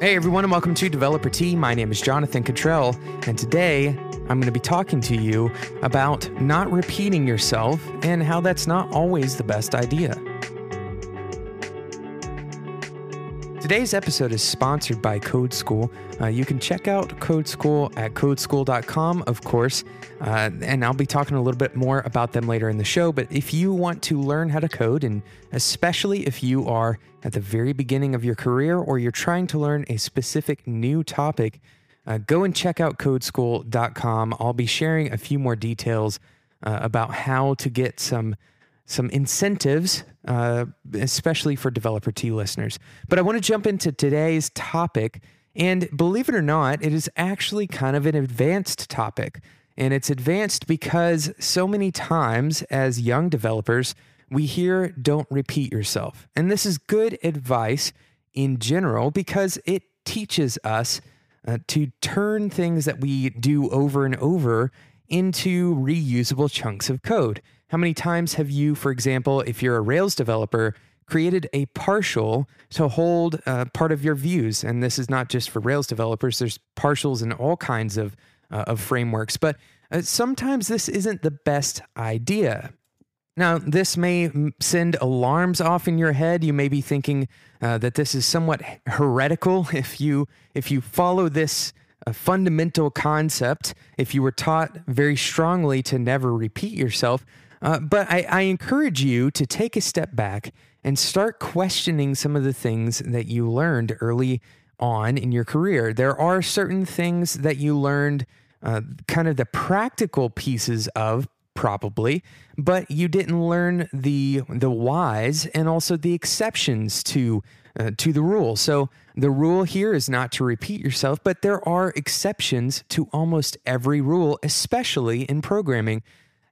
Hey everyone, and welcome to Developer Tea. My name is Jonathan Cutrell, and today I'm going to be talking to you about not repeating yourself and how that's not always the best idea. Today's episode is sponsored by Code School. Uh, you can check out Code School at codeschool.com, of course, uh, and I'll be talking a little bit more about them later in the show. But if you want to learn how to code, and especially if you are at the very beginning of your career or you're trying to learn a specific new topic, uh, go and check out codeschool.com. I'll be sharing a few more details uh, about how to get some some incentives, uh, especially for developer Tea listeners. But I want to jump into today's topic. And believe it or not, it is actually kind of an advanced topic. And it's advanced because so many times as young developers, we hear don't repeat yourself. And this is good advice in general because it teaches us uh, to turn things that we do over and over into reusable chunks of code. How many times have you, for example, if you're a Rails developer, created a partial to hold uh, part of your views? And this is not just for Rails developers, there's partials in all kinds of, uh, of frameworks. But uh, sometimes this isn't the best idea. Now, this may send alarms off in your head. You may be thinking uh, that this is somewhat heretical if you if you follow this a fundamental concept if you were taught very strongly to never repeat yourself. Uh, but I, I encourage you to take a step back and start questioning some of the things that you learned early on in your career. There are certain things that you learned, uh, kind of the practical pieces of probably, but you didn't learn the the whys and also the exceptions to uh, to the rule. So the rule here is not to repeat yourself, but there are exceptions to almost every rule, especially in programming.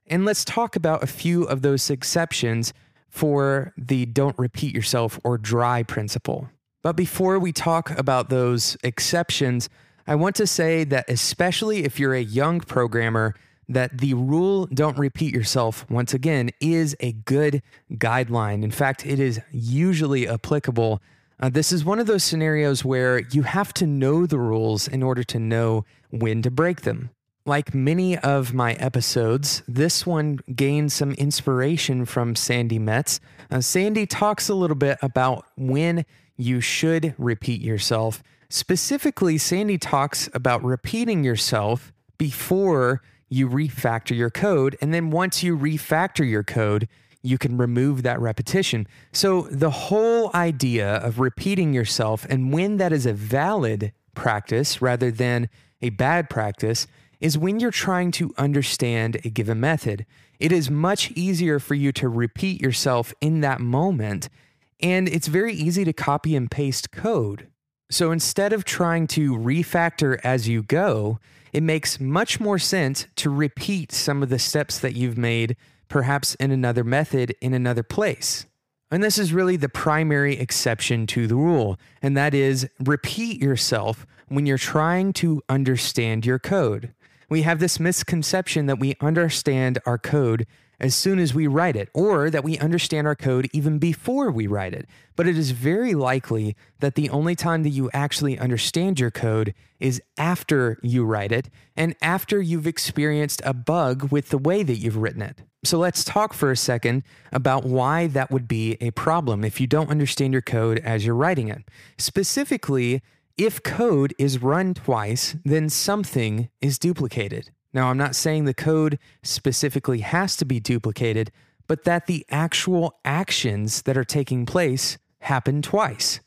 And let's talk about a few of those exceptions for the don't repeat yourself or dry principle. But before we talk about those exceptions, I want to say that especially if you're a young programmer, that the rule don't repeat yourself once again is a good guideline. In fact, it is usually applicable. Uh, this is one of those scenarios where you have to know the rules in order to know when to break them. Like many of my episodes, this one gained some inspiration from Sandi Metz. Uh, Sandi talks a little bit about when you should repeat yourself. Specifically, Sandi talks about repeating yourself before you refactor your code. And then once you refactor your code, you can remove that repetition. So, the whole idea of repeating yourself and when that is a valid practice rather than a bad practice is when you're trying to understand a given method. It is much easier for you to repeat yourself in that moment, and it's very easy to copy and paste code. So instead of trying to refactor as you go, it makes much more sense to repeat some of the steps that you've made, perhaps in another method in another place. And this is really the primary exception to the rule, and that is repeat yourself when you're trying to understand your code we have this misconception that we understand our code as soon as we write it, or that we understand our code even before we write it. But it is very likely that the only time that you actually understand your code is after you write it and after you've experienced a bug with the way that you've written it. So let's talk for a second about why that would be a problem if you don't understand your code as you're writing it. Specifically, if code is run twice, then something is duplicated. Now, I'm not saying the code specifically has to be duplicated, but that the actual actions that are taking place happen twice.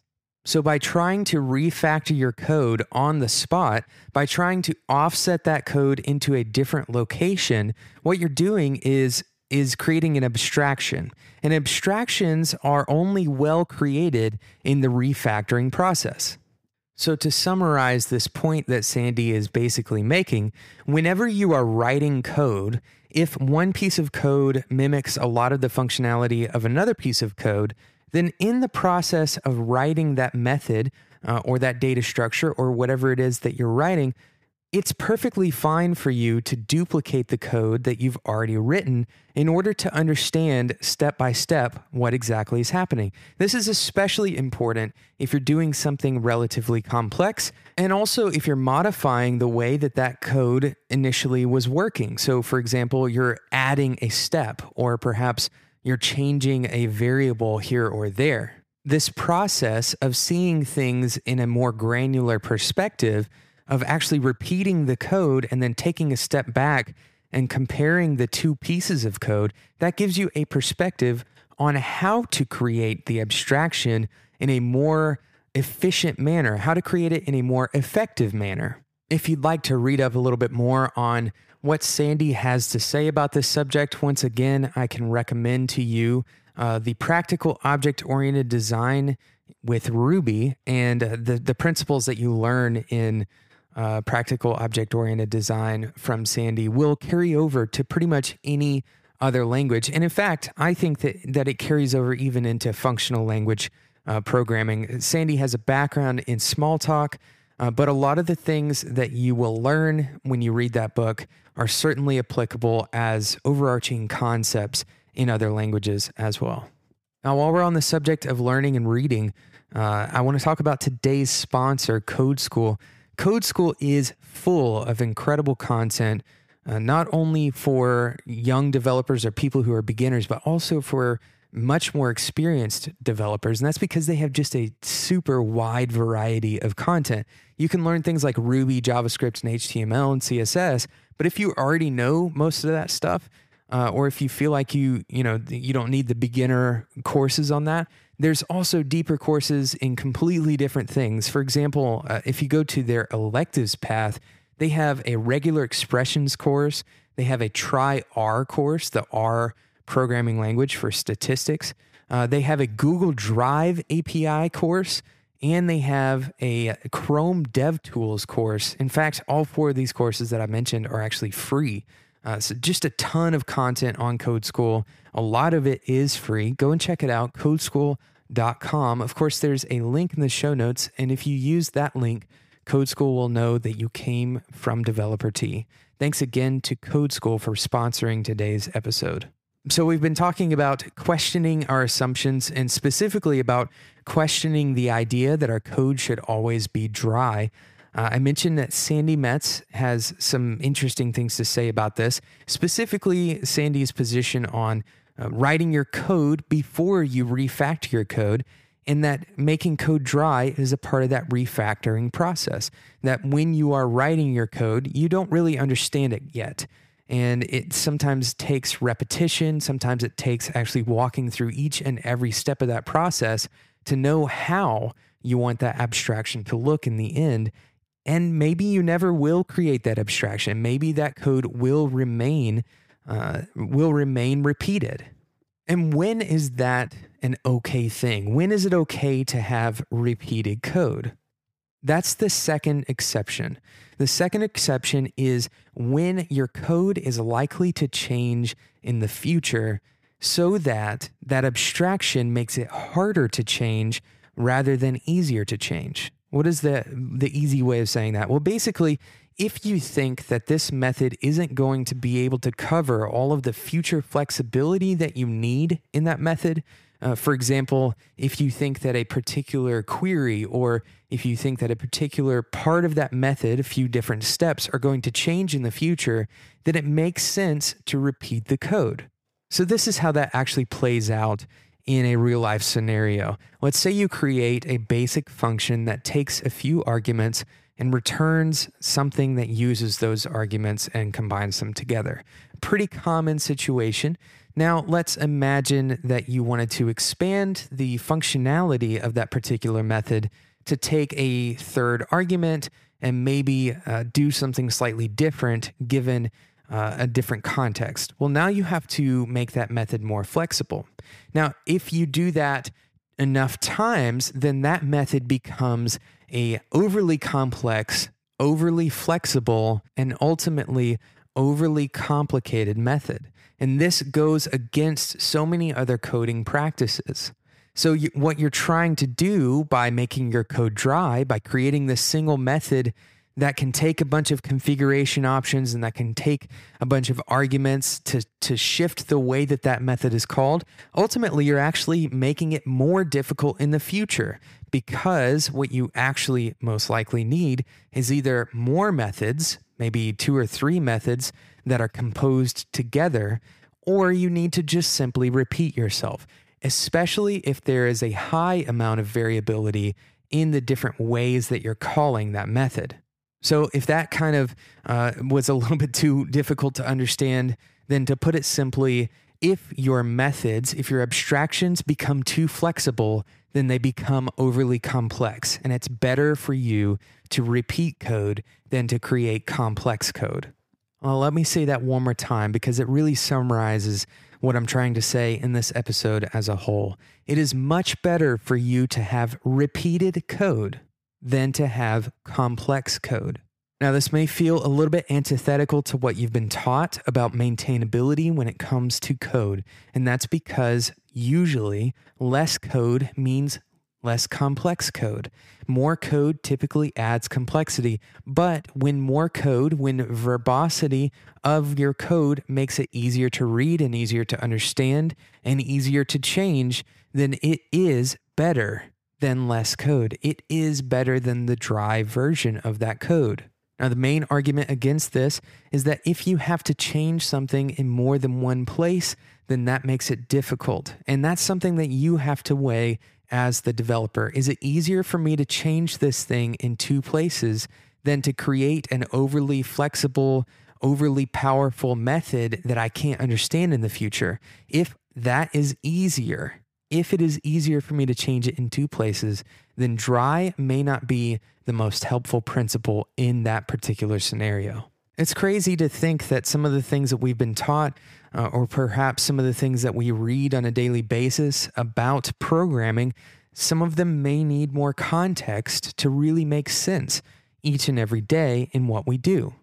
So, by trying to refactor your code on the spot, by trying to offset that code into a different location, what you're doing is is creating an abstraction. And abstractions are only well created in the refactoring process. So, to summarize this point that Sandi is basically making, whenever you are writing code, if one piece of code mimics a lot of the functionality of another piece of code, then in the process of writing that method uh, or that data structure or whatever it is that you're writing, it's perfectly fine for you to duplicate the code that you've already written in order to understand step by step what exactly is happening. This is especially important if you're doing something relatively complex and also if you're modifying the way that that code initially was working. So, for example, you're adding a step or perhaps you're changing a variable here or there. This process of seeing things in a more granular perspective of actually repeating the code and then taking a step back and comparing the two pieces of code, that gives you a perspective on how to create the abstraction in a more efficient manner, how to create it in a more effective manner. If you'd like to read up a little bit more on what Sandi has to say about this subject, once again, I can recommend to you uh, the practical object oriented design with Ruby and uh, the, the principles that you learn in uh, practical object oriented design from Sandi will carry over to pretty much any other language. And in fact, I think that, that it carries over even into functional language uh, programming. Sandi has a background in Smalltalk, uh, but a lot of the things that you will learn when you read that book are certainly applicable as overarching concepts in other languages as well. Now, while we're on the subject of learning and reading, uh, I want to talk about today's sponsor, Code School. Code School is full of incredible content, uh, not only for young developers or people who are beginners, but also for much more experienced developers. And that's because they have just a super wide variety of content. You can learn things like Ruby, JavaScript, and HTML and CSS. But if you already know most of that stuff, uh, or if you feel like you you know you don't need the beginner courses on that there's also deeper courses in completely different things. For example uh, if you go to their electives path they have a regular expressions course. They have a try r course the r programming language for statistics. Uh, they have a google drive api course and they have a chrome devtools course. In fact all four of these courses that i mentioned are actually free. Uh, so just a ton of content on Code School. A lot of it is free. Go and check it out, codeschool.com. Of course, there's a link in the show notes. And if you use that link, Code School will know that you came from Developer Tea. Thanks again to Code School for sponsoring today's episode. So, we've been talking about questioning our assumptions and specifically about questioning the idea that our code should always be dry. Uh, I mentioned that Sandi Metz has some interesting things to say about this, specifically Sandi's position on uh, writing your code before you refactor your code, and that making code dry is a part of that refactoring process. That when you are writing your code, you don't really understand it yet. And it sometimes takes repetition, sometimes it takes actually walking through each and every step of that process to know how you want that abstraction to look in the end and maybe you never will create that abstraction. Maybe that code will remain uh, will remain repeated. And when is that an okay thing? When is it okay to have repeated code? That's the second exception. The second exception is when your code is likely to change in the future so that that abstraction makes it harder to change rather than easier to change. What is the the easy way of saying that? Well, basically, if you think that this method isn't going to be able to cover all of the future flexibility that you need in that method, uh, for example, if you think that a particular query or if you think that a particular part of that method, a few different steps, are going to change in the future, then it makes sense to repeat the code. So, this is how that actually plays out in a real life scenario. Let's say you create a basic function that takes a few arguments and returns something that uses those arguments and combines them together. Pretty common situation. Now, let's imagine that you wanted to expand the functionality of that particular method to take a third argument and maybe uh, do something slightly different given uh, a different context. Well, now you have to make that method more flexible. Now, if you do that enough times, then that method becomes a overly complex, overly flexible, and ultimately overly complicated method. And this goes against so many other coding practices. So, you, what you're trying to do by making your code dry, by creating this single method that can take a bunch of configuration options and that can take a bunch of arguments to, to shift the way that that method is called, ultimately you're actually making it more difficult in the future because what you actually most likely need is either more methods, maybe two or three methods that are composed together, or you need to just simply repeat yourself, especially if there is a high amount of variability in the different ways that you're calling that method. So, if that kind of uh, was a little bit too difficult to understand, then to put it simply, if your methods, if your abstractions become too flexible, then they become overly complex. And it's better for you to repeat code than to create complex code. Well, let me say that one more time because it really summarizes what I'm trying to say in this episode as a whole. It is much better for you to have repeated code than to have complex code. Now, this may feel a little bit antithetical to what you've been taught about maintainability when it comes to code, and that's because usually less code means less complex code. More code typically adds complexity, but when more code, when verbosity of your code makes it easier to read and easier to understand and easier to change, then it is better than less code. It is better than the dry version of that code. Now, the main argument against this is that if you have to change something in more than one place, then that makes it difficult. And that's something that you have to weigh as the developer. Is it easier for me to change this thing in two places than to create an overly flexible, overly powerful method that I can't understand in the future? If that is easier, if it is easier for me to change it in two places, then dry may not be the most helpful principle in that particular scenario. It's crazy to think that some of the things that we've been taught, uh, or perhaps some of the things that we read on a daily basis about programming, some of them may need more context to really make sense each and every day in what we do.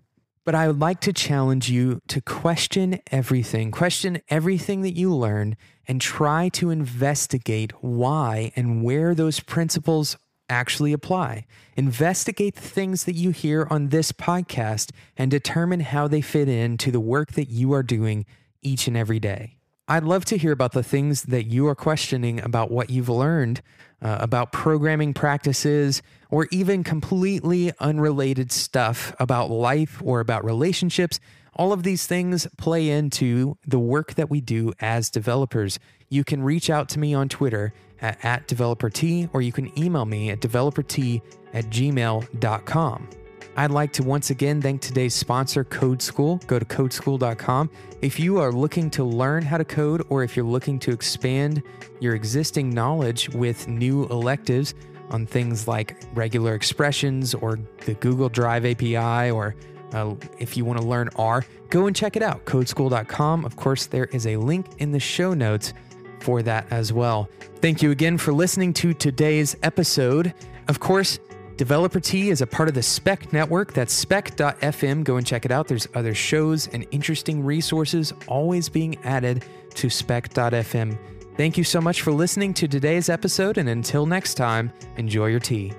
But I would like to challenge you to question everything, question everything that you learn, and try to investigate why and where those principles actually apply. Investigate the things that you hear on this podcast and determine how they fit into the work that you are doing each and every day. I'd love to hear about the things that you are questioning about what you've learned uh, about programming practices or even completely unrelated stuff about life or about relationships. All of these things play into the work that we do as developers. You can reach out to me on Twitter at, at developertea or you can email me at developertea at gmail.com. I'd like to once again thank today's sponsor, Code School. Go to codeschool.com. If you are looking to learn how to code or if you're looking to expand your existing knowledge with new electives on things like regular expressions or the Google Drive API or uh, if you want to learn R, go and check it out, codeschool.com. Of course, there is a link in the show notes for that as well. Thank you again for listening to today's episode. Of course, Developer Tea is a part of the Spec Network. That's spec.fm. Go and check it out. There's other shows and interesting resources always being added to spec.fm. Thank you so much for listening to today's episode, and until next time, enjoy your tea.